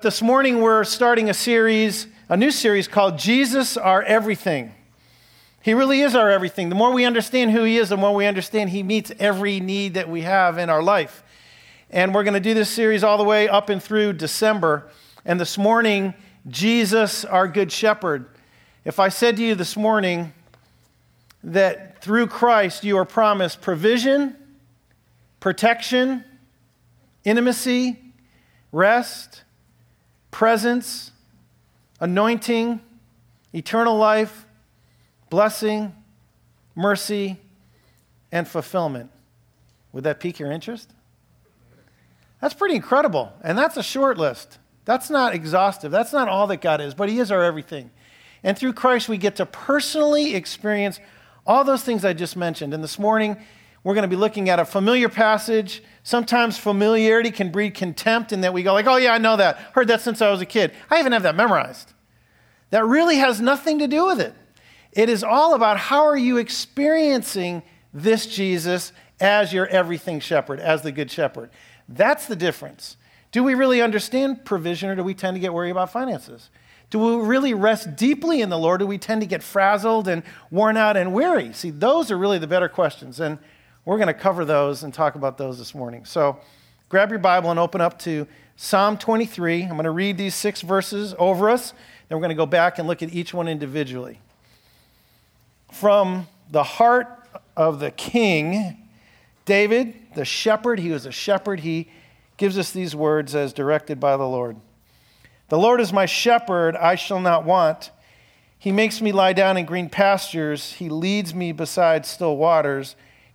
This morning, we're starting a series, a new series called Jesus Our Everything. He really is our everything. The more we understand who He is, the more we understand He meets every need that we have in our life. And we're going to do this series all the way up and through December. And this morning, Jesus, our Good Shepherd. If I said to you this morning that through Christ you are promised provision, protection, intimacy, rest, presence, anointing, eternal life, blessing, mercy, and fulfillment. Would that pique your interest? That's pretty incredible. And that's a short list. That's not exhaustive. That's not all that God is, but He is our everything. And through Christ, we get to personally experience all those things I just mentioned. And this morning, we're going to be looking at a familiar passage. Sometimes familiarity can breed contempt in that we go like, "Oh yeah, I know that. Heard that since I was a kid. I even have that memorized." That really has nothing to do with it. It is all about how are you experiencing this Jesus as your everything shepherd, as the good shepherd. That's the difference. Do we really understand provision or do we tend to get worried about finances? Do we really rest deeply in the Lord? Or do we tend to get frazzled and worn out and weary? See, those are really the better questions. And we're going to cover those and talk about those this morning. So grab your Bible and open up to Psalm 23. I'm going to read these six verses over us, then we're going to go back and look at each one individually. From the heart of the king, David, the shepherd, he was a shepherd, he gives us these words as directed by the Lord. The Lord is my shepherd, I shall not want. He makes me lie down in green pastures, he leads me beside still waters.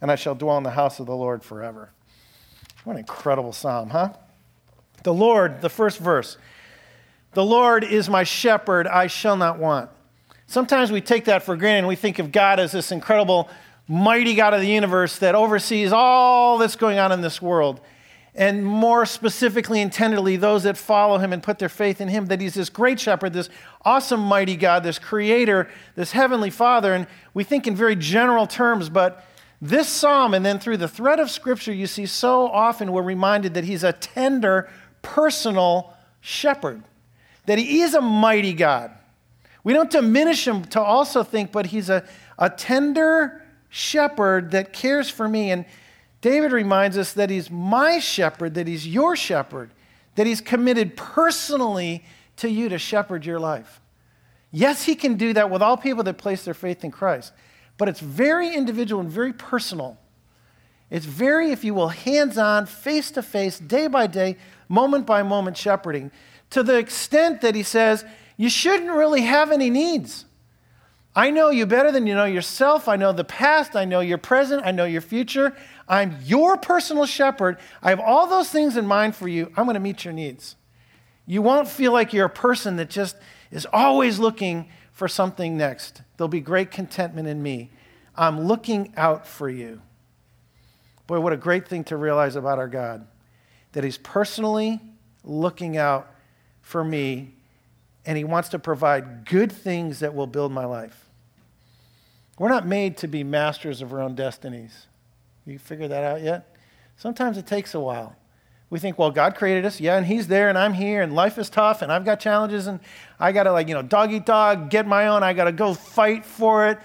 and I shall dwell in the house of the Lord forever. What an incredible psalm, huh? The Lord, the first verse. The Lord is my shepherd, I shall not want. Sometimes we take that for granted and we think of God as this incredible, mighty God of the universe that oversees all that's going on in this world. And more specifically and tenderly, those that follow him and put their faith in him, that he's this great shepherd, this awesome, mighty God, this creator, this heavenly father. And we think in very general terms, but this psalm, and then through the thread of Scripture, you see so often we're reminded that he's a tender, personal shepherd, that he is a mighty God. We don't diminish him to also think, but he's a, a tender shepherd that cares for me. And David reminds us that he's my shepherd, that he's your shepherd, that he's committed personally to you to shepherd your life. Yes, he can do that with all people that place their faith in Christ. But it's very individual and very personal. It's very, if you will, hands on, face to face, day by day, moment by moment shepherding, to the extent that he says, you shouldn't really have any needs. I know you better than you know yourself. I know the past. I know your present. I know your future. I'm your personal shepherd. I have all those things in mind for you. I'm going to meet your needs. You won't feel like you're a person that just is always looking for something next. There'll be great contentment in me. I'm looking out for you. Boy, what a great thing to realize about our God that He's personally looking out for me and He wants to provide good things that will build my life. We're not made to be masters of our own destinies. You figured that out yet? Sometimes it takes a while. We think, well, God created us, yeah, and He's there, and I'm here, and life is tough, and I've got challenges, and I got to, like, you know, dog eat dog, get my own, I got to go fight for it.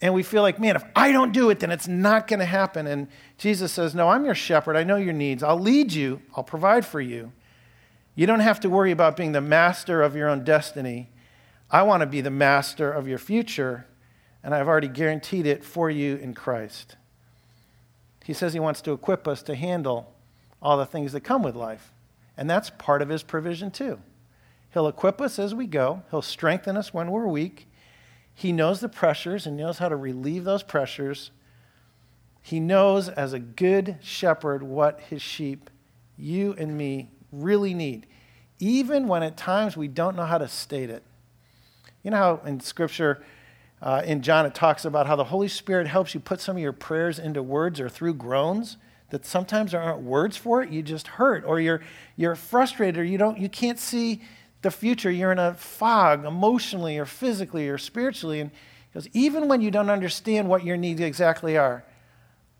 And we feel like, man, if I don't do it, then it's not to happen. And Jesus says, no, I'm your shepherd. I know your needs. I'll lead you, I'll provide for you. You don't have to worry about being the master of your own destiny. I want to be the master of your future, and I've already guaranteed it for you in Christ. He says he wants to equip us to handle all the things that come with life. And that's part of his provision too. He'll equip us as we go, he'll strengthen us when we're weak. He knows the pressures and knows how to relieve those pressures. He knows as a good shepherd what his sheep, you and me, really need. even when at times we don't know how to state it. You know how in Scripture, uh, in John, it talks about how the Holy Spirit helps you put some of your prayers into words or through groans that sometimes there aren't words for it. You just hurt, or you're, you're frustrated, or you, don't, you can't see the future. You're in a fog emotionally, or physically, or spiritually. And because even when you don't understand what your needs exactly are,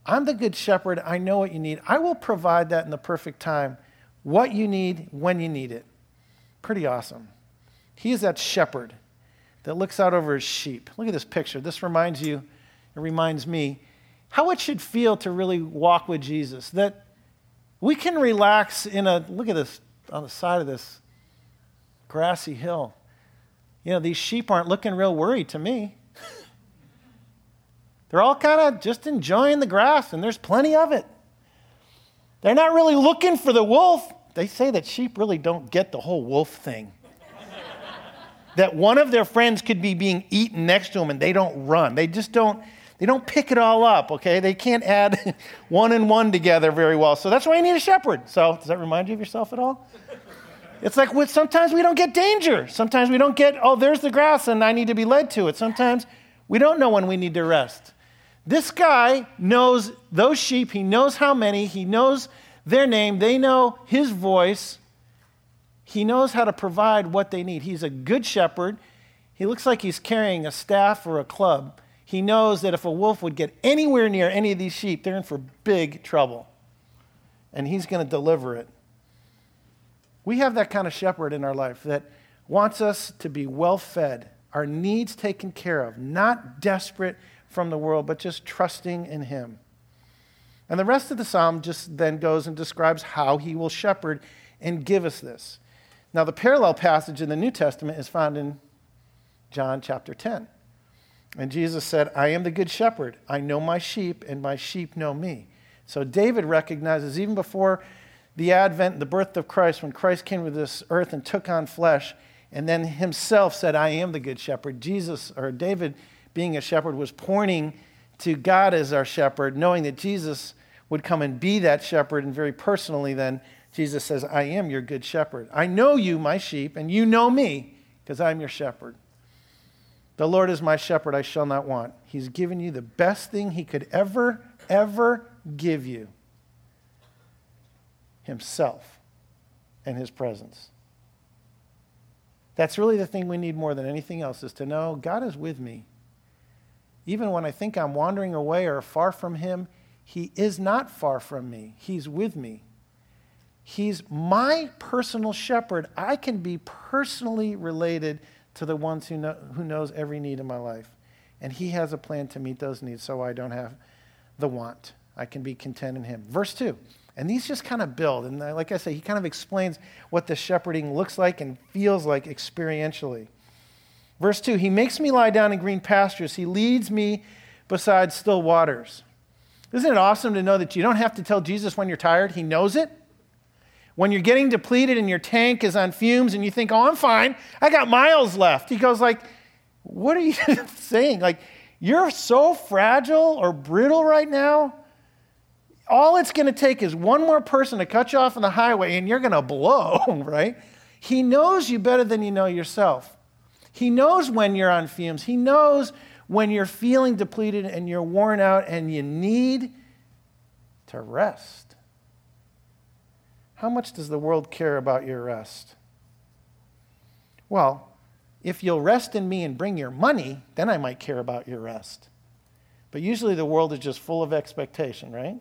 I'm the good shepherd. I know what you need. I will provide that in the perfect time, what you need, when you need it. Pretty awesome. He is that shepherd that looks out over his sheep. Look at this picture. This reminds you, it reminds me how it should feel to really walk with Jesus. That we can relax in a, look at this, on the side of this grassy hill. You know, these sheep aren't looking real worried to me. They're all kind of just enjoying the grass, and there's plenty of it. They're not really looking for the wolf. They say that sheep really don't get the whole wolf thing. that one of their friends could be being eaten next to them and they don't run. They just don't they don't pick it all up, okay? They can't add one and one together very well. So that's why you need a shepherd. So does that remind you of yourself at all? It's like with, sometimes we don't get danger. Sometimes we don't get, oh, there's the grass and I need to be led to it. Sometimes we don't know when we need to rest. This guy knows those sheep. He knows how many. He knows their name. They know his voice. He knows how to provide what they need. He's a good shepherd. He looks like he's carrying a staff or a club. He knows that if a wolf would get anywhere near any of these sheep, they're in for big trouble. And he's going to deliver it. We have that kind of shepherd in our life that wants us to be well fed, our needs taken care of, not desperate from the world, but just trusting in Him. And the rest of the psalm just then goes and describes how He will shepherd and give us this. Now, the parallel passage in the New Testament is found in John chapter 10. And Jesus said, I am the good shepherd. I know my sheep, and my sheep know me. So David recognizes, even before the advent, the birth of Christ, when Christ came to this earth and took on flesh, and then himself said, I am the good shepherd. Jesus, or David, being a shepherd was pointing to God as our shepherd, knowing that Jesus would come and be that shepherd. And very personally, then, Jesus says, I am your good shepherd. I know you, my sheep, and you know me because I'm your shepherd. The Lord is my shepherd, I shall not want. He's given you the best thing he could ever, ever give you Himself and His presence. That's really the thing we need more than anything else is to know God is with me. Even when I think I'm wandering away or far from Him, He is not far from me. He's with me. He's my personal shepherd. I can be personally related to the ones who, know, who knows every need in my life. And He has a plan to meet those needs so I don't have the want. I can be content in Him. Verse 2. And these just kind of build. And like I say, he kind of explains what the shepherding looks like and feels like experientially. Verse 2 He makes me lie down in green pastures, He leads me beside still waters. Isn't it awesome to know that you don't have to tell Jesus when you're tired? He knows it. When you're getting depleted and your tank is on fumes and you think, oh, I'm fine, I got miles left. He goes like, what are you saying? Like, you're so fragile or brittle right now. All it's going to take is one more person to cut you off on the highway and you're going to blow, right? He knows you better than you know yourself. He knows when you're on fumes. He knows when you're feeling depleted and you're worn out and you need to rest. How much does the world care about your rest? Well, if you'll rest in me and bring your money, then I might care about your rest. But usually the world is just full of expectation, right?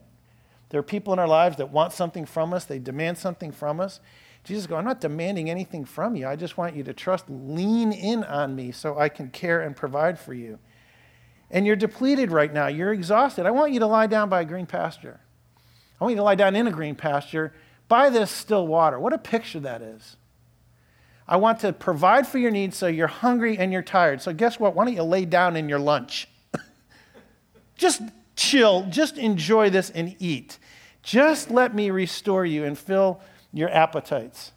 There are people in our lives that want something from us, they demand something from us, Jesus goes, I'm not demanding anything from you. I just want you to trust, lean in on me so I can care and provide for you. And you're depleted right now. You're exhausted. I want you to lie down by a green pasture. I want you to lie down in a green pasture by this still water. What a picture that is. I want to provide for your needs so you're hungry and you're tired. So, guess what? Why don't you lay down in your lunch? just chill, just enjoy this and eat. Just let me restore you and fill your appetites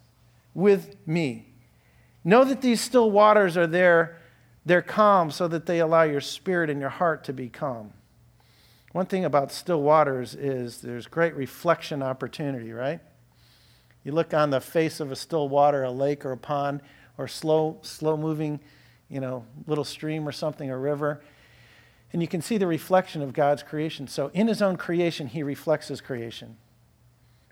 with me. Know that these still waters are there, they're calm so that they allow your spirit and your heart to be calm. One thing about still waters is there's great reflection opportunity, right? You look on the face of a still water, a lake or a pond, or slow, slow moving, you know, little stream or something, a river, and you can see the reflection of God's creation. So in his own creation, he reflects his creation.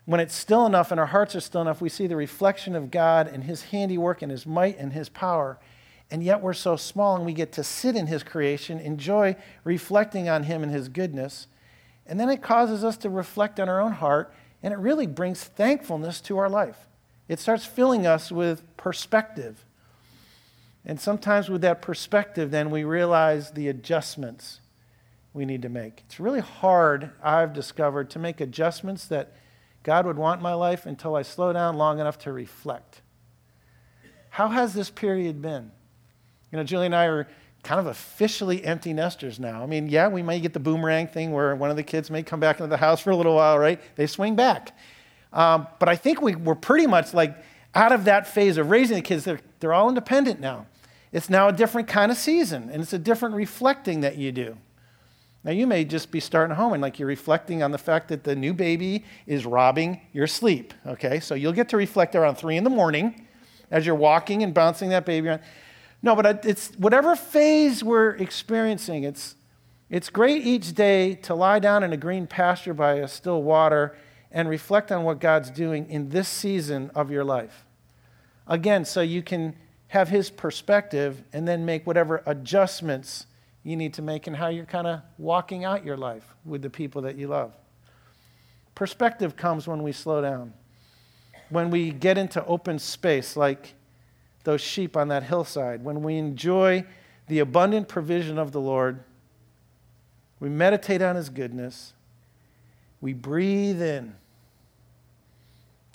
When it's still enough and our hearts are still enough, we see the reflection of God and his handiwork and his might and his power. And yet we're so small and we get to sit in his creation, enjoy reflecting on him and his goodness. And then it causes us to reflect on our own heart, and it really brings thankfulness to our life. It starts filling us with perspective. And sometimes with that perspective, then we realize the adjustments we need to make. It's really hard, I've discovered, to make adjustments that God would want my life until I slow down long enough to reflect. How has this period been? You know, Julie and I are kind of officially empty nesters now. I mean, yeah, we may get the boomerang thing where one of the kids may come back into the house for a little while, right? They swing back. Um, but I think we, we're pretty much like out of that phase of raising the kids. They're, they're all independent now. It's now a different kind of season, and it's a different reflecting that you do. Now, you may just be starting home and like you're reflecting on the fact that the new baby is robbing your sleep. Okay, so you'll get to reflect around three in the morning as you're walking and bouncing that baby around. No, but it's whatever phase we're experiencing, it's, it's great each day to lie down in a green pasture by a still water and reflect on what God's doing in this season of your life. Again, so you can have His perspective and then make whatever adjustments you need to make in how you're kind of walking out your life with the people that you love. Perspective comes when we slow down, when we get into open space like those sheep on that hillside, when we enjoy the abundant provision of the Lord, we meditate on His goodness, we breathe in.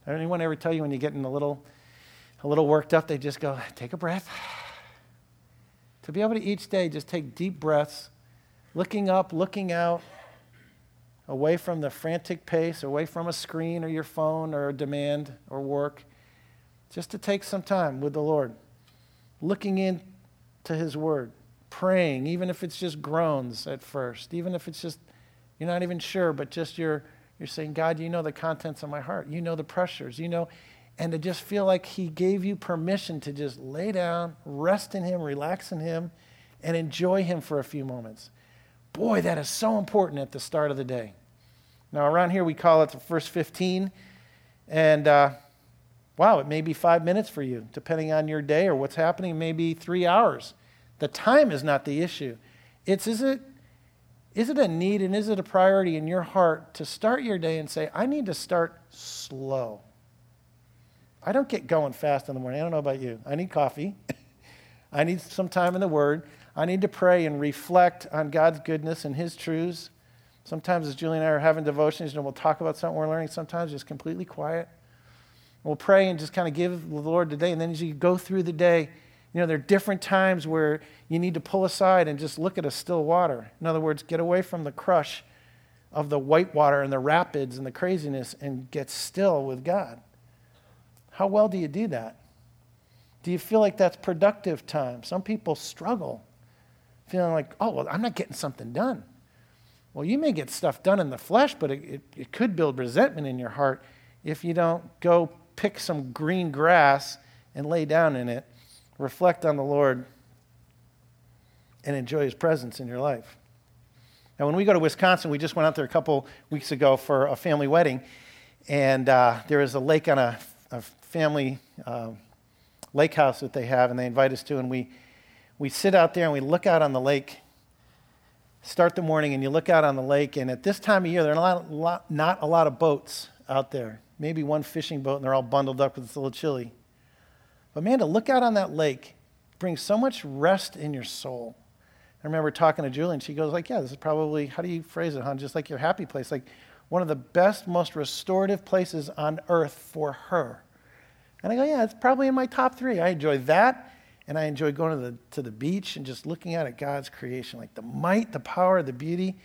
Anyone ever tell you when you're getting a little, a little worked up, they just go, take a breath. To be able to each day just take deep breaths, looking up, looking out, away from the frantic pace, away from a screen or your phone or a demand or work, just to take some time with the Lord, looking into His Word, praying, even if it's just groans at first, even if it's just you're not even sure, but just you're, you're saying, God, you know the contents of my heart. You know the pressures. You know, and to just feel like He gave you permission to just lay down, rest in Him, relax in Him, and enjoy Him for a few moments. Boy, that is so important at the start of the day. Now, around here, we call it the first 15. And uh, wow, it may be five minutes for you, depending on your day or what's happening, maybe three hours. The time is not the issue. It's is it, is it a need and is it a priority in your heart to start your day and say, I need to start slow? I don't get going fast in the morning. I don't know about you. I need coffee. I need some time in the Word. I need to pray and reflect on God's goodness and His truths. Sometimes, as Julie and I are having devotions, know, we'll talk about something we're learning. Sometimes just completely quiet. We'll pray and just kind of give the Lord the day. And then as you go through the day, you know, there are different times where you need to pull aside and just look at a still water. In other words, get away from the crush of the white water and the rapids and the craziness and get still with God. How well do you do that? Do you feel like that's productive time? Some people struggle, feeling like, oh, well, I'm not getting something done. Well, you may get stuff done in the flesh, but it, it, it could build resentment in your heart if you don't go pick some green grass and lay down in it, reflect on the Lord, and enjoy His presence in your life. Now, when we go to Wisconsin, we just went out there a couple weeks ago for a family wedding, and uh, there is a lake on a, a family uh, lake house that they have, and they invite us to, and we, we sit out there and we look out on the lake. Start the morning, and you look out on the lake, and at this time of year, there are not, lot, not a lot of boats out there. Maybe one fishing boat, and they're all bundled up because it's a little chilly. But man, to look out on that lake brings so much rest in your soul. I remember talking to Julie, and she goes like, "Yeah, this is probably how do you phrase it, huh? Just like your happy place, like one of the best, most restorative places on earth for her." And I go, yeah, it's probably in my top three. I enjoy that, and I enjoy going to the, to the beach and just looking at, at God's creation, like the might, the power, the beauty.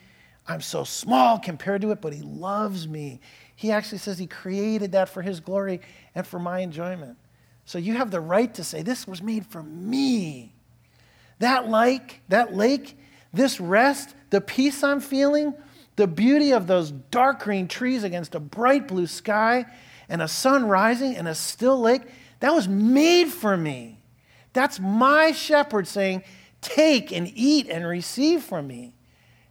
I'm so small compared to it, but He loves me. He actually says He created that for His glory and for my enjoyment. So you have the right to say, This was made for me. That lake, that lake, this rest, the peace I'm feeling, the beauty of those dark green trees against a bright blue sky, and a sun rising and a still lake. That was made for me. That's my shepherd saying, Take and eat and receive from me.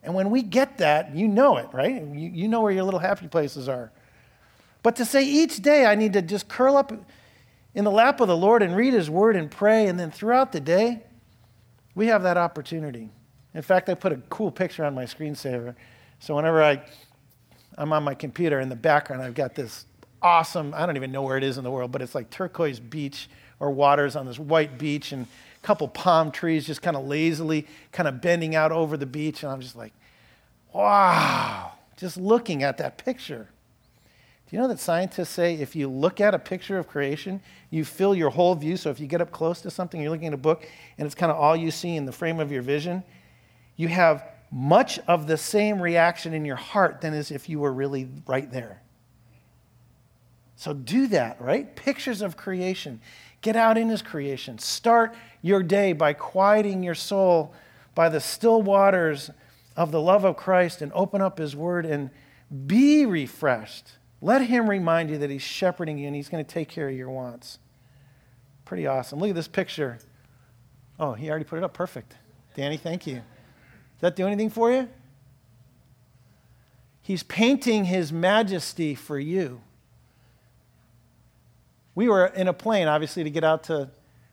And when we get that, you know it, right? You, you know where your little happy places are. But to say each day I need to just curl up in the lap of the Lord and read his word and pray, and then throughout the day, we have that opportunity. In fact, I put a cool picture on my screensaver. So whenever I, I'm on my computer in the background, I've got this awesome, I don't even know where it is in the world, but it's like turquoise beach or waters on this white beach and a couple palm trees just kind of lazily kind of bending out over the beach. And I'm just like, wow, just looking at that picture. Do you know that scientists say if you look at a picture of creation, you fill your whole view? So if you get up close to something, you're looking at a book, and it's kind of all you see in the frame of your vision, you have much of the same reaction in your heart than as if you were really right there. So do that, right? Pictures of creation. Get out in his creation. Start your day by quieting your soul by the still waters of the love of Christ and open up his word and be refreshed. Let him remind you that he's shepherding you and he's going to take care of your wants. Pretty awesome. Look at this picture. Oh, he already put it up. Perfect. Danny, thank you. Does that do anything for you? He's painting his majesty for you we were in a plane, obviously, to get out to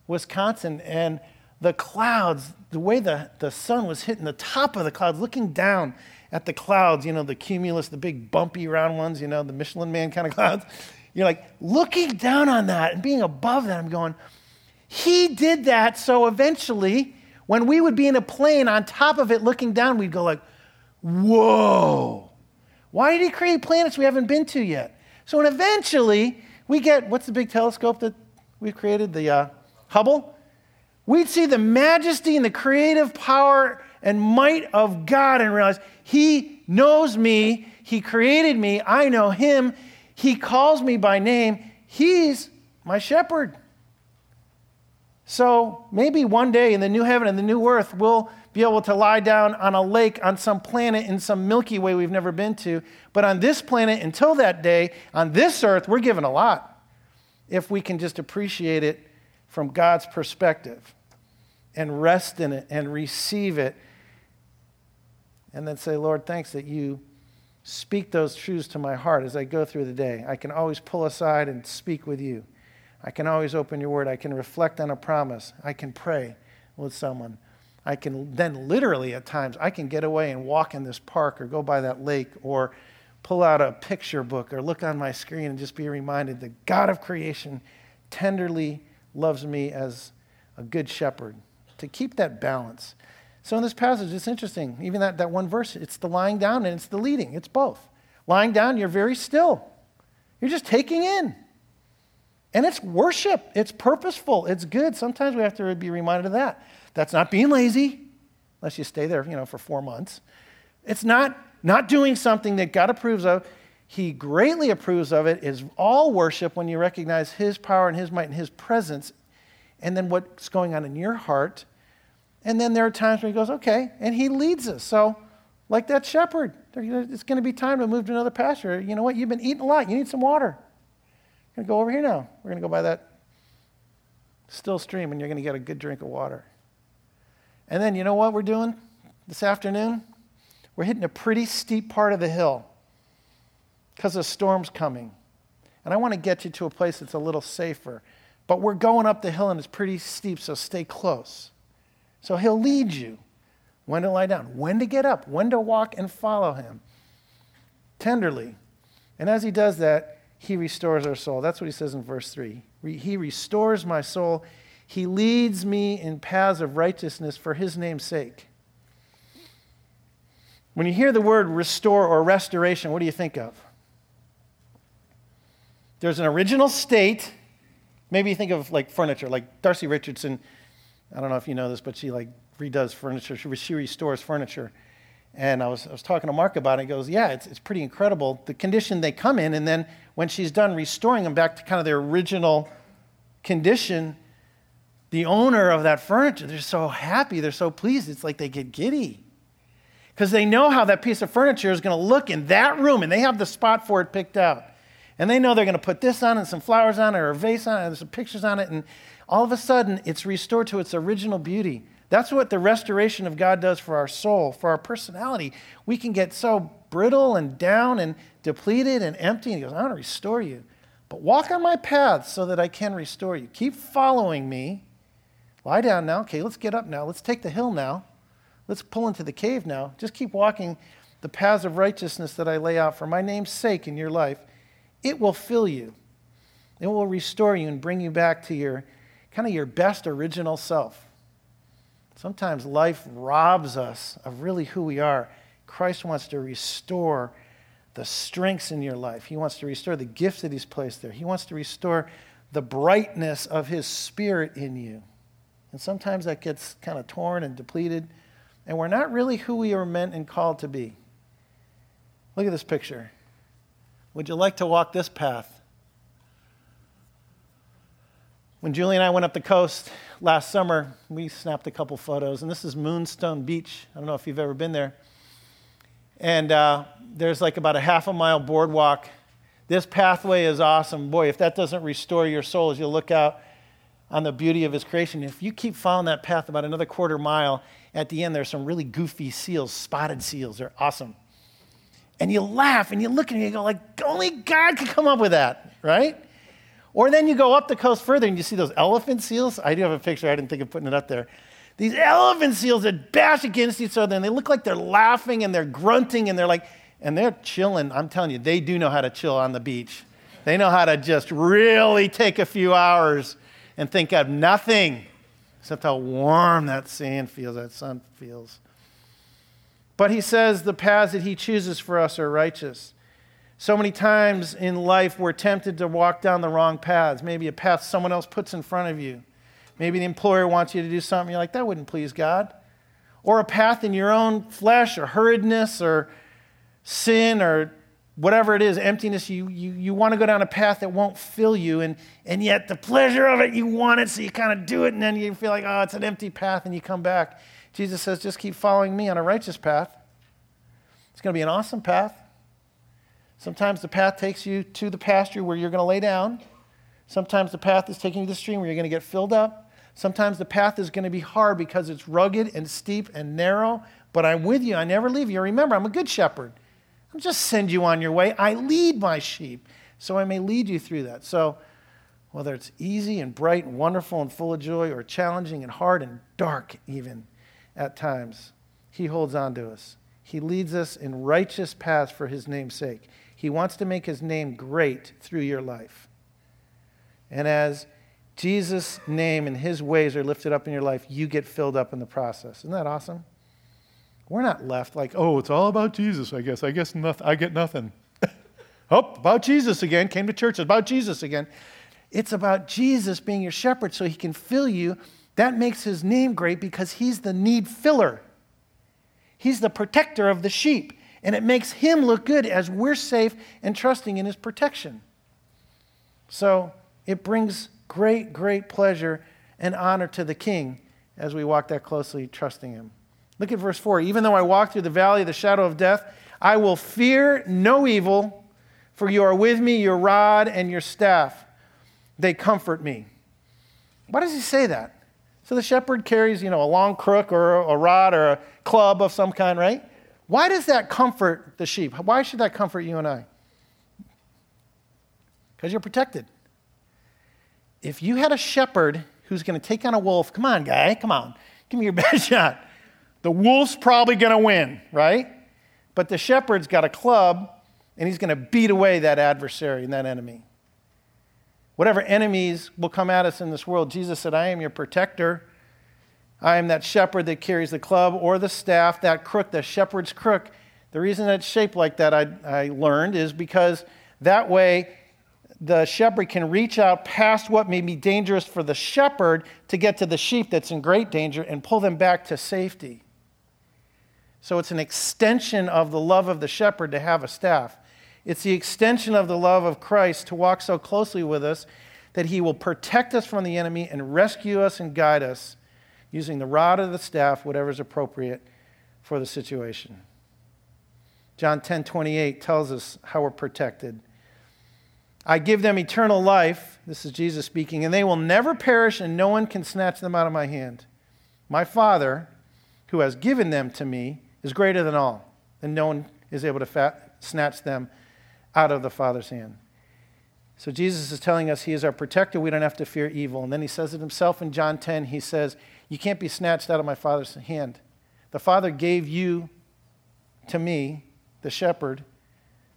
Wisconsin, and the clouds, the way the, the sun was hitting the top of the clouds, looking down at the clouds, you know, the cumulus, the big bumpy round ones, you know, the Michelin man kind of clouds. You're like looking down on that and being above that. I'm going, he did that so eventually, when we would be in a plane on top of it looking down, we'd go like, whoa. Why did he create planets we haven't been to yet? So when eventually we get, what's the big telescope that we've created? The uh, Hubble? We'd see the majesty and the creative power and might of God and realize He knows me, He created me, I know Him, He calls me by name, He's my shepherd. So maybe one day in the new heaven and the new earth, we'll be able to lie down on a lake on some planet in some Milky Way we've never been to. But on this planet, until that day, on this earth, we're given a lot if we can just appreciate it from God's perspective and rest in it and receive it. And then say, Lord, thanks that you speak those truths to my heart as I go through the day. I can always pull aside and speak with you. I can always open your word. I can reflect on a promise. I can pray with someone. I can then literally at times, I can get away and walk in this park or go by that lake or pull out a picture book or look on my screen and just be reminded the God of creation tenderly loves me as a good shepherd. To keep that balance. So in this passage, it's interesting. Even that, that one verse, it's the lying down and it's the leading. It's both. Lying down, you're very still. You're just taking in. And it's worship. It's purposeful. It's good. Sometimes we have to be reminded of that. That's not being lazy, unless you stay there, you know, for four months. It's not not doing something that God approves of. He greatly approves of it. Is all worship when you recognize His power and His might and His presence, and then what's going on in your heart. And then there are times where He goes, okay, and He leads us. So, like that shepherd, it's going to be time to move to another pasture. You know what? You've been eating a lot. You need some water. You're going to go over here now. We're going to go by that still stream, and you're going to get a good drink of water. And then you know what we're doing this afternoon? We're hitting a pretty steep part of the hill because a storm's coming. And I want to get you to a place that's a little safer. But we're going up the hill and it's pretty steep, so stay close. So he'll lead you when to lie down, when to get up, when to walk and follow him tenderly. And as he does that, he restores our soul. That's what he says in verse 3. He restores my soul. He leads me in paths of righteousness for his name's sake. When you hear the word restore or restoration, what do you think of? There's an original state. Maybe you think of like furniture, like Darcy Richardson. I don't know if you know this, but she like redoes furniture. She, she restores furniture. And I was, I was talking to Mark about it. He goes, Yeah, it's, it's pretty incredible the condition they come in. And then when she's done restoring them back to kind of their original condition, the owner of that furniture, they're so happy, they're so pleased. It's like they get giddy because they know how that piece of furniture is going to look in that room and they have the spot for it picked out. And they know they're going to put this on and some flowers on it or a vase on it and some pictures on it. And all of a sudden, it's restored to its original beauty. That's what the restoration of God does for our soul, for our personality. We can get so brittle and down and depleted and empty. And He goes, I want to restore you. But walk on my path so that I can restore you. Keep following me. Lie down now. Okay, let's get up now. Let's take the hill now. Let's pull into the cave now. Just keep walking the paths of righteousness that I lay out for my name's sake in your life. It will fill you. It will restore you and bring you back to your kind of your best original self. Sometimes life robs us of really who we are. Christ wants to restore the strengths in your life. He wants to restore the gifts that He's placed there. He wants to restore the brightness of His Spirit in you. And sometimes that gets kind of torn and depleted, and we're not really who we are meant and called to be. Look at this picture. Would you like to walk this path? When Julie and I went up the coast last summer, we snapped a couple photos, and this is Moonstone Beach. I don't know if you've ever been there. And uh, there's like about a half a mile boardwalk. This pathway is awesome. Boy, if that doesn't restore your soul as you look out on the beauty of His creation, if you keep following that path about another quarter mile, at the end there's some really goofy seals, spotted seals. They're awesome. And you laugh and you look at me and you go, like, only God could come up with that, right? Or then you go up the coast further and you see those elephant seals. I do have a picture, I didn't think of putting it up there. These elephant seals that bash against each other and they look like they're laughing and they're grunting and they're like, and they're chilling. I'm telling you, they do know how to chill on the beach. They know how to just really take a few hours and think of nothing except how warm that sand feels, that sun feels. But he says the paths that he chooses for us are righteous. So many times in life, we're tempted to walk down the wrong paths. Maybe a path someone else puts in front of you. Maybe the employer wants you to do something, you're like, that wouldn't please God. Or a path in your own flesh or hurriedness or sin or whatever it is, emptiness, you, you, you want to go down a path that won't fill you, and, and yet the pleasure of it, you want it, so you kind of do it, and then you feel like, oh, it's an empty path, and you come back. Jesus says, just keep following me on a righteous path. It's going to be an awesome path. Sometimes the path takes you to the pasture where you're going to lay down. Sometimes the path is taking you to the stream where you're going to get filled up. Sometimes the path is going to be hard because it's rugged and steep and narrow, but I'm with you. I never leave you. Remember, I'm a good shepherd. I'm just send you on your way. I lead my sheep, so I may lead you through that. So, whether it's easy and bright and wonderful and full of joy, or challenging and hard and dark, even at times, He holds on to us. He leads us in righteous paths for His name's sake. He wants to make His name great through your life. And as Jesus' name and His ways are lifted up in your life, you get filled up in the process. Isn't that awesome? We're not left like, oh, it's all about Jesus, I guess. I guess nothing, I get nothing. oh, about Jesus again. Came to church, it's about Jesus again. It's about Jesus being your shepherd so he can fill you. That makes his name great because he's the need filler. He's the protector of the sheep. And it makes him look good as we're safe and trusting in his protection. So it brings great, great pleasure and honor to the king as we walk that closely, trusting him. Look at verse 4. Even though I walk through the valley of the shadow of death, I will fear no evil, for you are with me, your rod and your staff. They comfort me. Why does he say that? So the shepherd carries, you know, a long crook or a rod or a club of some kind, right? Why does that comfort the sheep? Why should that comfort you and I? Because you're protected. If you had a shepherd who's going to take on a wolf, come on, guy, come on, give me your best shot. The wolf's probably going to win, right? But the shepherd's got a club and he's going to beat away that adversary and that enemy. Whatever enemies will come at us in this world, Jesus said, I am your protector. I am that shepherd that carries the club or the staff, that crook, the shepherd's crook. The reason that it's shaped like that, I, I learned, is because that way the shepherd can reach out past what may be dangerous for the shepherd to get to the sheep that's in great danger and pull them back to safety. So it's an extension of the love of the shepherd to have a staff. It's the extension of the love of Christ to walk so closely with us that he will protect us from the enemy and rescue us and guide us using the rod or the staff, whatever is appropriate for the situation. John 10 28 tells us how we're protected. I give them eternal life. This is Jesus speaking, and they will never perish, and no one can snatch them out of my hand. My Father, who has given them to me, is greater than all, and no one is able to snatch them out of the Father's hand. So Jesus is telling us he is our protector. We don't have to fear evil. And then he says it himself in John 10. He says, You can't be snatched out of my Father's hand. The Father gave you to me, the shepherd,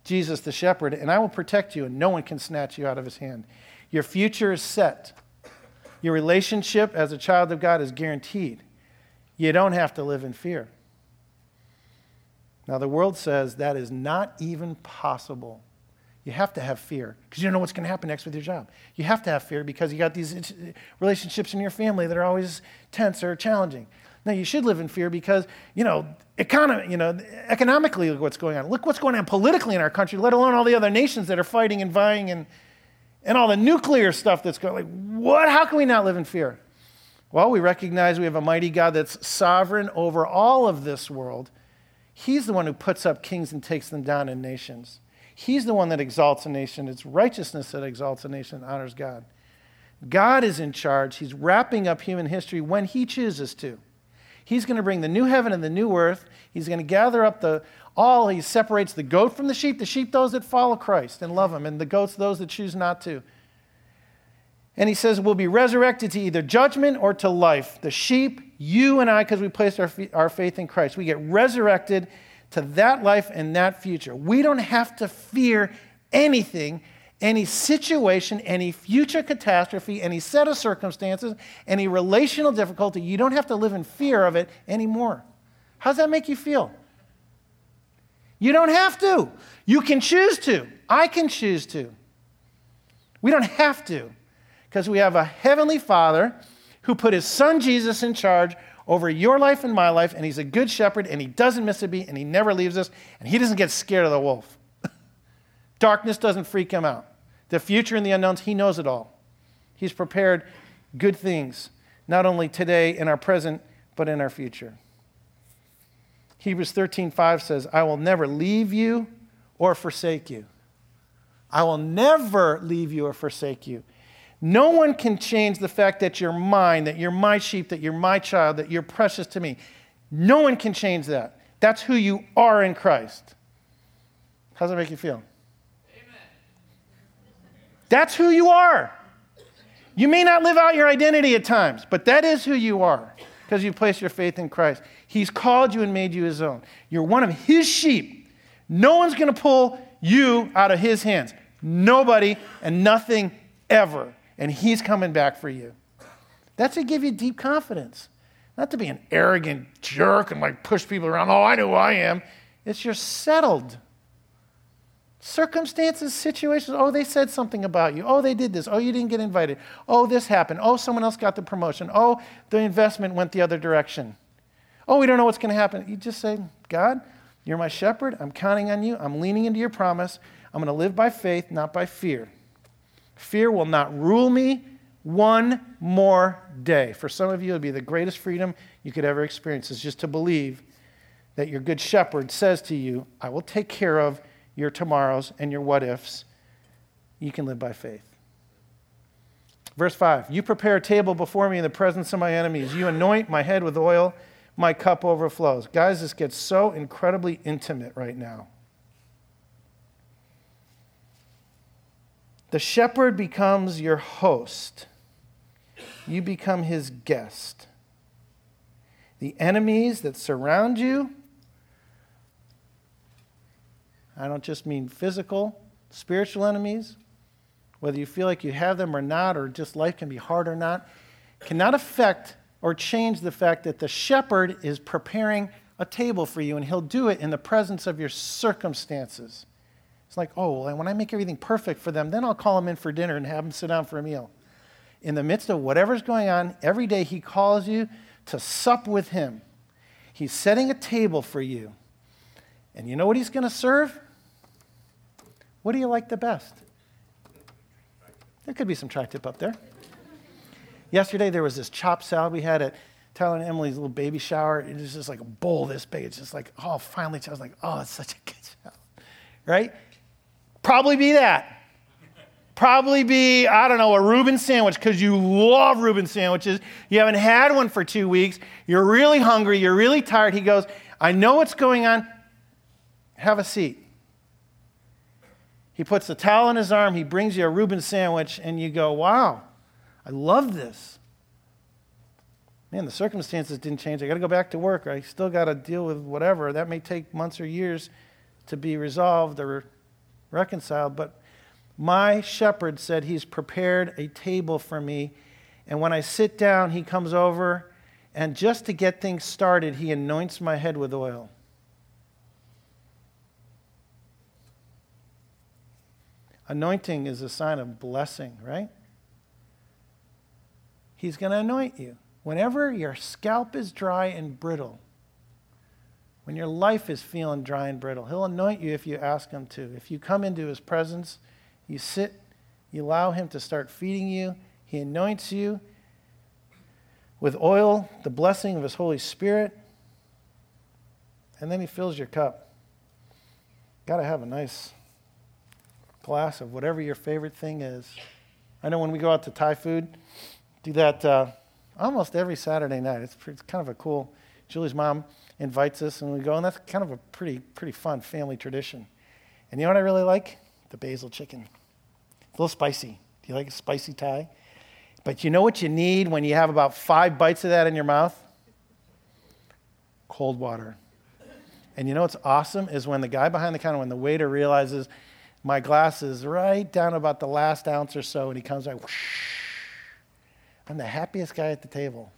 Jesus the shepherd, and I will protect you, and no one can snatch you out of his hand. Your future is set. Your relationship as a child of God is guaranteed. You don't have to live in fear. Now, the world says that is not even possible. You have to have fear because you don't know what's going to happen next with your job. You have to have fear because you got these uh, relationships in your family that are always tense or challenging. Now, you should live in fear because, you know, economy, you know, economically, look what's going on. Look what's going on politically in our country, let alone all the other nations that are fighting and vying and, and all the nuclear stuff that's going Like, what? How can we not live in fear? Well, we recognize we have a mighty God that's sovereign over all of this world. He's the one who puts up kings and takes them down in nations. He's the one that exalts a nation. It's righteousness that exalts a nation and honors God. God is in charge. He's wrapping up human history when He chooses to. He's going to bring the new heaven and the new earth. He's going to gather up the all. He separates the goat from the sheep. The sheep, those that follow Christ and love Him, and the goats, those that choose not to. And He says, we'll be resurrected to either judgment or to life. The sheep, you and I, because we placed our, our faith in Christ, we get resurrected to that life and that future. We don't have to fear anything any situation, any future catastrophe, any set of circumstances, any relational difficulty. You don't have to live in fear of it anymore. How does that make you feel? You don't have to. You can choose to. I can choose to. We don't have to because we have a heavenly Father who put his son Jesus in charge over your life and my life, and he's a good shepherd, and he doesn't miss a beat, and he never leaves us, and he doesn't get scared of the wolf. Darkness doesn't freak him out. The future and the unknowns, he knows it all. He's prepared good things, not only today in our present, but in our future. Hebrews 13:5 says, "I will never leave you or forsake you." I will never leave you or forsake you. No one can change the fact that you're mine, that you're my sheep, that you're my child, that you're precious to me. No one can change that. That's who you are in Christ. How does that make you feel? Amen. That's who you are. You may not live out your identity at times, but that is who you are because you place your faith in Christ. He's called you and made you his own. You're one of his sheep. No one's going to pull you out of his hands. Nobody and nothing ever. And he's coming back for you. That's to give you deep confidence. Not to be an arrogant jerk and like push people around. Oh, I know who I am. It's you're settled. Circumstances, situations, oh, they said something about you. Oh, they did this. Oh, you didn't get invited. Oh, this happened. Oh, someone else got the promotion. Oh, the investment went the other direction. Oh, we don't know what's going to happen. You just say, God, you're my shepherd. I'm counting on you. I'm leaning into your promise. I'm going to live by faith, not by fear. Fear will not rule me one more day. For some of you, it'll be the greatest freedom you could ever experience, is just to believe that your good shepherd says to you, I will take care of your tomorrows and your what ifs, you can live by faith. Verse 5 You prepare a table before me in the presence of my enemies. You anoint my head with oil, my cup overflows. Guys, this gets so incredibly intimate right now. The shepherd becomes your host, you become his guest. The enemies that surround you I don't just mean physical, spiritual enemies, whether you feel like you have them or not, or just life can be hard or not, cannot affect or change the fact that the shepherd is preparing a table for you, and he'll do it in the presence of your circumstances. It's like, oh, well, when I make everything perfect for them, then I'll call them in for dinner and have them sit down for a meal. In the midst of whatever's going on, every day he calls you to sup with him. He's setting a table for you. And you know what he's going to serve? What do you like the best? There could be some tri tip up there. Yesterday, there was this chopped salad we had at Tyler and Emily's little baby shower. It was just like a bowl this big. It's just like, oh, finally, I was like, oh, it's such a good salad. Right? Probably be that. probably be, I don't know, a Reuben sandwich because you love Reuben sandwiches. You haven't had one for two weeks. You're really hungry. You're really tired. He goes, I know what's going on. Have a seat. He puts the towel on his arm. He brings you a Reuben sandwich, and you go, Wow, I love this. Man, the circumstances didn't change. I got to go back to work. I still got to deal with whatever. That may take months or years to be resolved or reconciled, but my shepherd said he's prepared a table for me. And when I sit down, he comes over, and just to get things started, he anoints my head with oil. Anointing is a sign of blessing, right? He's going to anoint you. Whenever your scalp is dry and brittle, when your life is feeling dry and brittle, He'll anoint you if you ask Him to. If you come into His presence, you sit, you allow Him to start feeding you, He anoints you with oil, the blessing of His Holy Spirit, and then He fills your cup. Got to have a nice glass of whatever your favorite thing is. I know when we go out to Thai food, do that uh, almost every Saturday night. It's, pretty, it's kind of a cool. Julie's mom invites us, and we go, and that's kind of a pretty pretty fun family tradition. And you know what I really like? The basil chicken. It's a little spicy. Do you like a spicy Thai? But you know what you need when you have about five bites of that in your mouth? Cold water. And you know what's awesome is when the guy behind the counter, when the waiter realizes my glass is right down about the last ounce or so, and he comes like, I'm the happiest guy at the table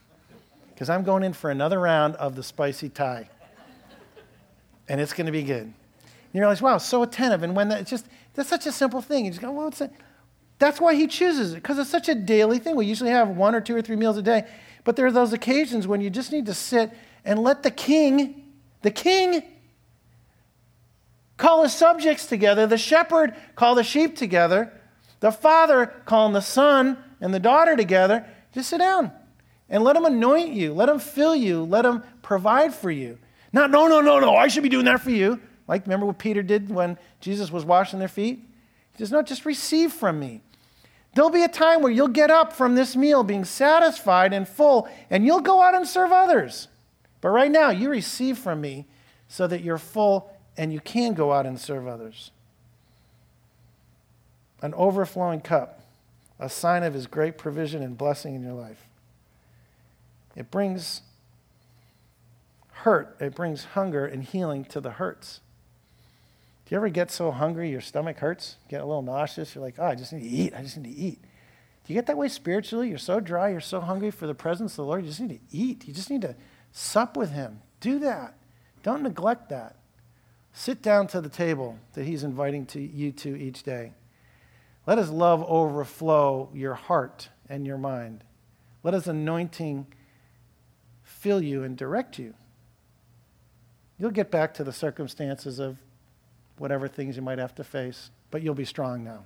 because I'm going in for another round of the spicy Thai. and it's going to be good. And you realize, wow, so attentive. And when that, it's just, that's such a simple thing. You just go, well, it's a, that's why he chooses it, because it's such a daily thing. We usually have one or two or three meals a day. But there are those occasions when you just need to sit and let the king, the king, call his subjects together, the shepherd call the sheep together, the father calling the son and the daughter together. Just sit down and let him anoint you, let him fill you, let him provide for you. Not, no, no, no, no, I should be doing that for you. Like, remember what Peter did when Jesus was washing their feet? He says, No, just receive from me. There'll be a time where you'll get up from this meal being satisfied and full, and you'll go out and serve others. But right now, you receive from me so that you're full and you can go out and serve others. An overflowing cup, a sign of his great provision and blessing in your life. It brings hurt, it brings hunger and healing to the hurts. Do you ever get so hungry your stomach hurts? Get a little nauseous? You're like, oh, I just need to eat. I just need to eat. Do you get that way spiritually? You're so dry, you're so hungry for the presence of the Lord, you just need to eat. You just need to sup with Him. Do that. Don't neglect that. Sit down to the table that He's inviting to you to each day. Let His love overflow your heart and your mind. Let His anointing fill you and direct you. You'll get back to the circumstances of whatever things you might have to face, but you'll be strong now.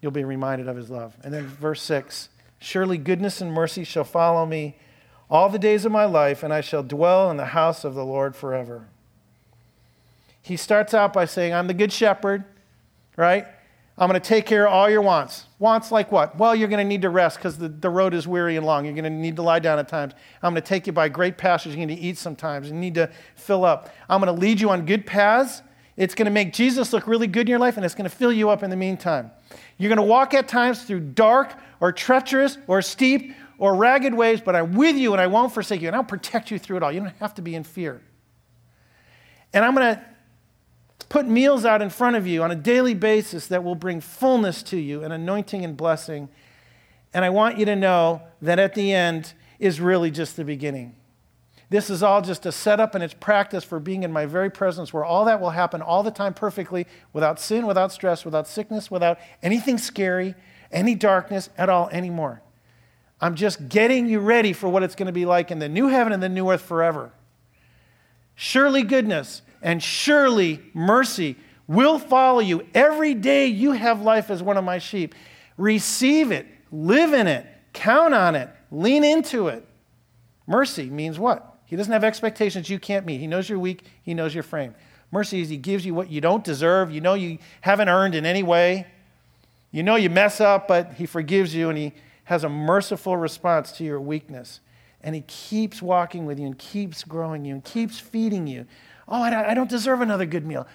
You'll be reminded of His love. And then verse 6 Surely goodness and mercy shall follow me all the days of my life, and I shall dwell in the house of the Lord forever. He starts out by saying, I'm the good shepherd, right? I'm going to take care of all your wants. Wants like what? Well, you're going to need to rest because the, the road is weary and long. You're going to need to lie down at times. I'm going to take you by great pastures. You're going to eat sometimes. You need to fill up. I'm going to lead you on good paths. It's going to make Jesus look really good in your life, and it's going to fill you up in the meantime. You're going to walk at times through dark or treacherous or steep or ragged ways, but I'm with you and I won't forsake you, and I'll protect you through it all. You don't have to be in fear. And I'm going to put meals out in front of you on a daily basis that will bring fullness to you and anointing and blessing. And I want you to know that at the end is really just the beginning. This is all just a setup and it's practice for being in my very presence where all that will happen all the time perfectly without sin, without stress, without sickness, without anything scary, any darkness at all anymore. I'm just getting you ready for what it's going to be like in the new heaven and the new earth forever. Surely goodness and surely mercy will follow you every day you have life as one of my sheep. Receive it, live in it, count on it, lean into it. Mercy means what? He doesn't have expectations you can't meet. He knows you're weak, He knows your frame. Mercy is He gives you what you don't deserve, you know you haven't earned in any way. You know you mess up, but He forgives you and He has a merciful response to your weakness. And He keeps walking with you and keeps growing you and keeps feeding you. Oh, I don't deserve another good meal.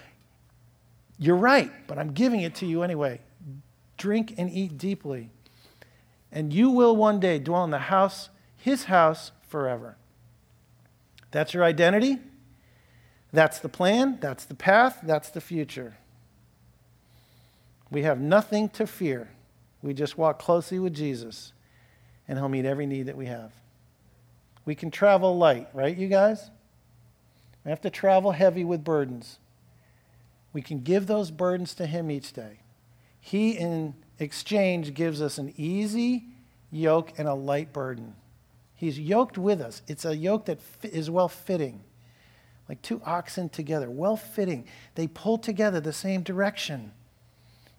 You're right, but I'm giving it to you anyway. Drink and eat deeply. And you will one day dwell in the house, His house, forever. That's your identity. That's the plan. That's the path. That's the future. We have nothing to fear. We just walk closely with Jesus, and He'll meet every need that we have. We can travel light, right, you guys? We have to travel heavy with burdens. We can give those burdens to Him each day. He, in exchange, gives us an easy yoke and a light burden. He's yoked with us. It's a yoke that is well fitting, like two oxen together, well fitting. They pull together the same direction.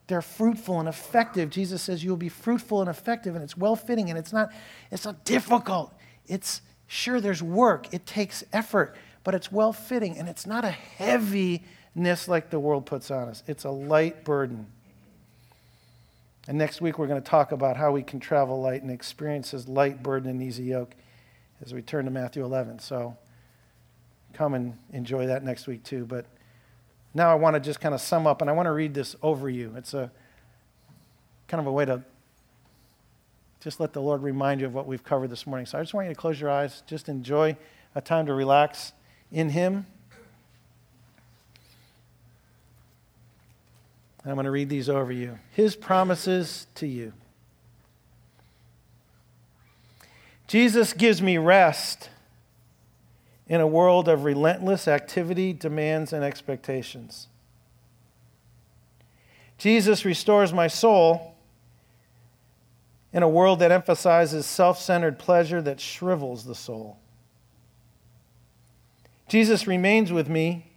They're fruitful and effective. Jesus says you'll be fruitful and effective, and it's well fitting, and it's not, it's not difficult. It's sure there's work, it takes effort, but it's well fitting, and it's not a heaviness like the world puts on us. It's a light burden. And next week, we're going to talk about how we can travel light and experience his light burden and easy yoke as we turn to Matthew 11. So come and enjoy that next week, too. But now I want to just kind of sum up, and I want to read this over you. It's a kind of a way to just let the Lord remind you of what we've covered this morning. So I just want you to close your eyes, just enjoy a time to relax in Him. I'm going to read these over you. His promises to you. Jesus gives me rest in a world of relentless activity, demands, and expectations. Jesus restores my soul in a world that emphasizes self centered pleasure that shrivels the soul. Jesus remains with me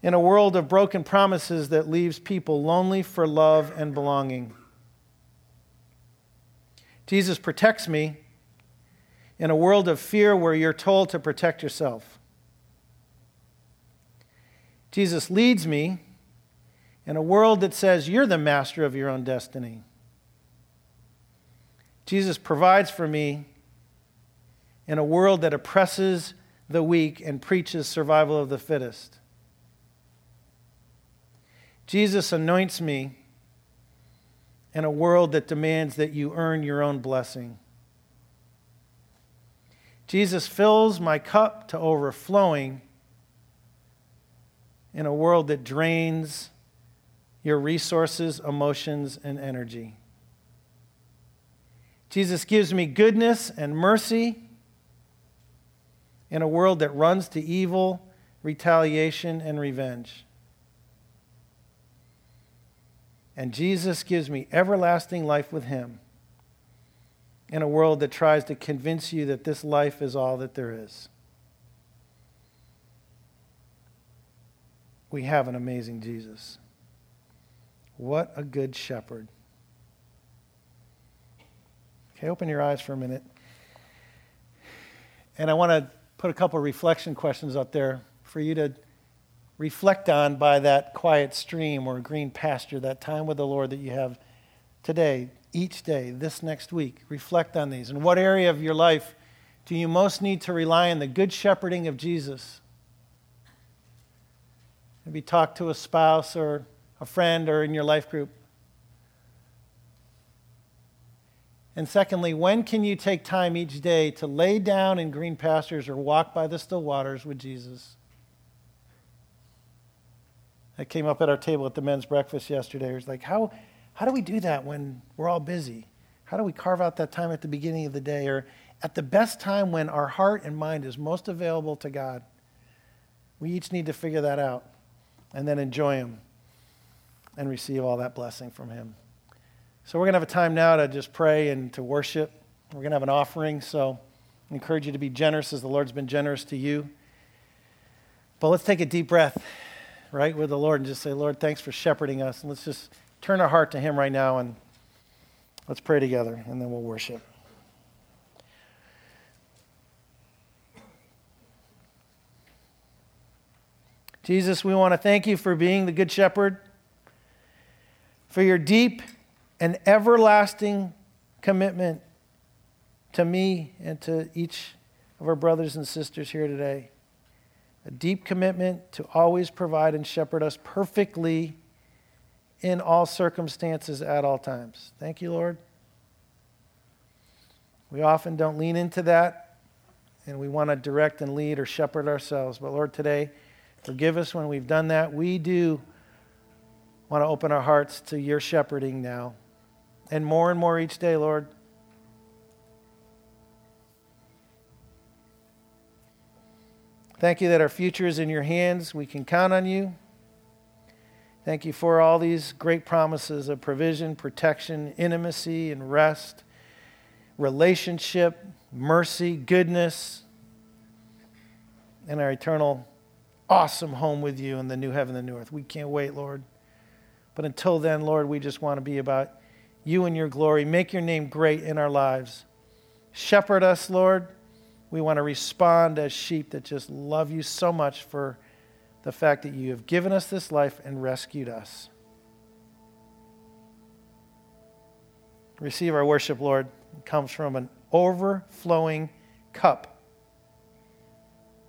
in a world of broken promises that leaves people lonely for love and belonging. Jesus protects me in a world of fear where you're told to protect yourself. Jesus leads me in a world that says you're the master of your own destiny. Jesus provides for me in a world that oppresses the weak and preaches survival of the fittest. Jesus anoints me in a world that demands that you earn your own blessing. Jesus fills my cup to overflowing in a world that drains your resources, emotions, and energy. Jesus gives me goodness and mercy in a world that runs to evil, retaliation, and revenge. And Jesus gives me everlasting life with Him in a world that tries to convince you that this life is all that there is. We have an amazing Jesus. What a good shepherd. Okay, open your eyes for a minute. And I want to put a couple reflection questions up there for you to reflect on by that quiet stream or green pasture, that time with the Lord that you have today each day, this next week. Reflect on these. In what area of your life do you most need to rely on the good shepherding of Jesus? Maybe talk to a spouse or a friend or in your life group. And secondly, when can you take time each day to lay down in green pastures or walk by the still waters with Jesus? That came up at our table at the men's breakfast yesterday. It was like, how, how do we do that when we're all busy? How do we carve out that time at the beginning of the day or at the best time when our heart and mind is most available to God? We each need to figure that out and then enjoy Him and receive all that blessing from Him. So, we're going to have a time now to just pray and to worship. We're going to have an offering, so I encourage you to be generous as the Lord's been generous to you. But let's take a deep breath, right, with the Lord and just say, Lord, thanks for shepherding us. And let's just turn our heart to Him right now and let's pray together and then we'll worship. Jesus, we want to thank you for being the Good Shepherd, for your deep an everlasting commitment to me and to each of our brothers and sisters here today. A deep commitment to always provide and shepherd us perfectly in all circumstances at all times. Thank you, Lord. We often don't lean into that, and we want to direct and lead or shepherd ourselves. But Lord, today, forgive us when we've done that. We do want to open our hearts to your shepherding now, and more and more each day, Lord. Thank you that our future is in your hands. We can count on you. Thank you for all these great promises of provision, protection, intimacy, and rest, relationship, mercy, goodness, and our eternal, awesome home with you in the new heaven and the new earth. We can't wait, Lord. But until then, Lord, we just want to be about you and your glory. Make your name great in our lives. Shepherd us, Lord. We want to respond as sheep that just love you so much for the fact that you have given us this life and rescued us. Receive our worship, Lord. It comes from an overflowing cup,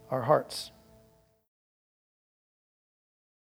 our hearts.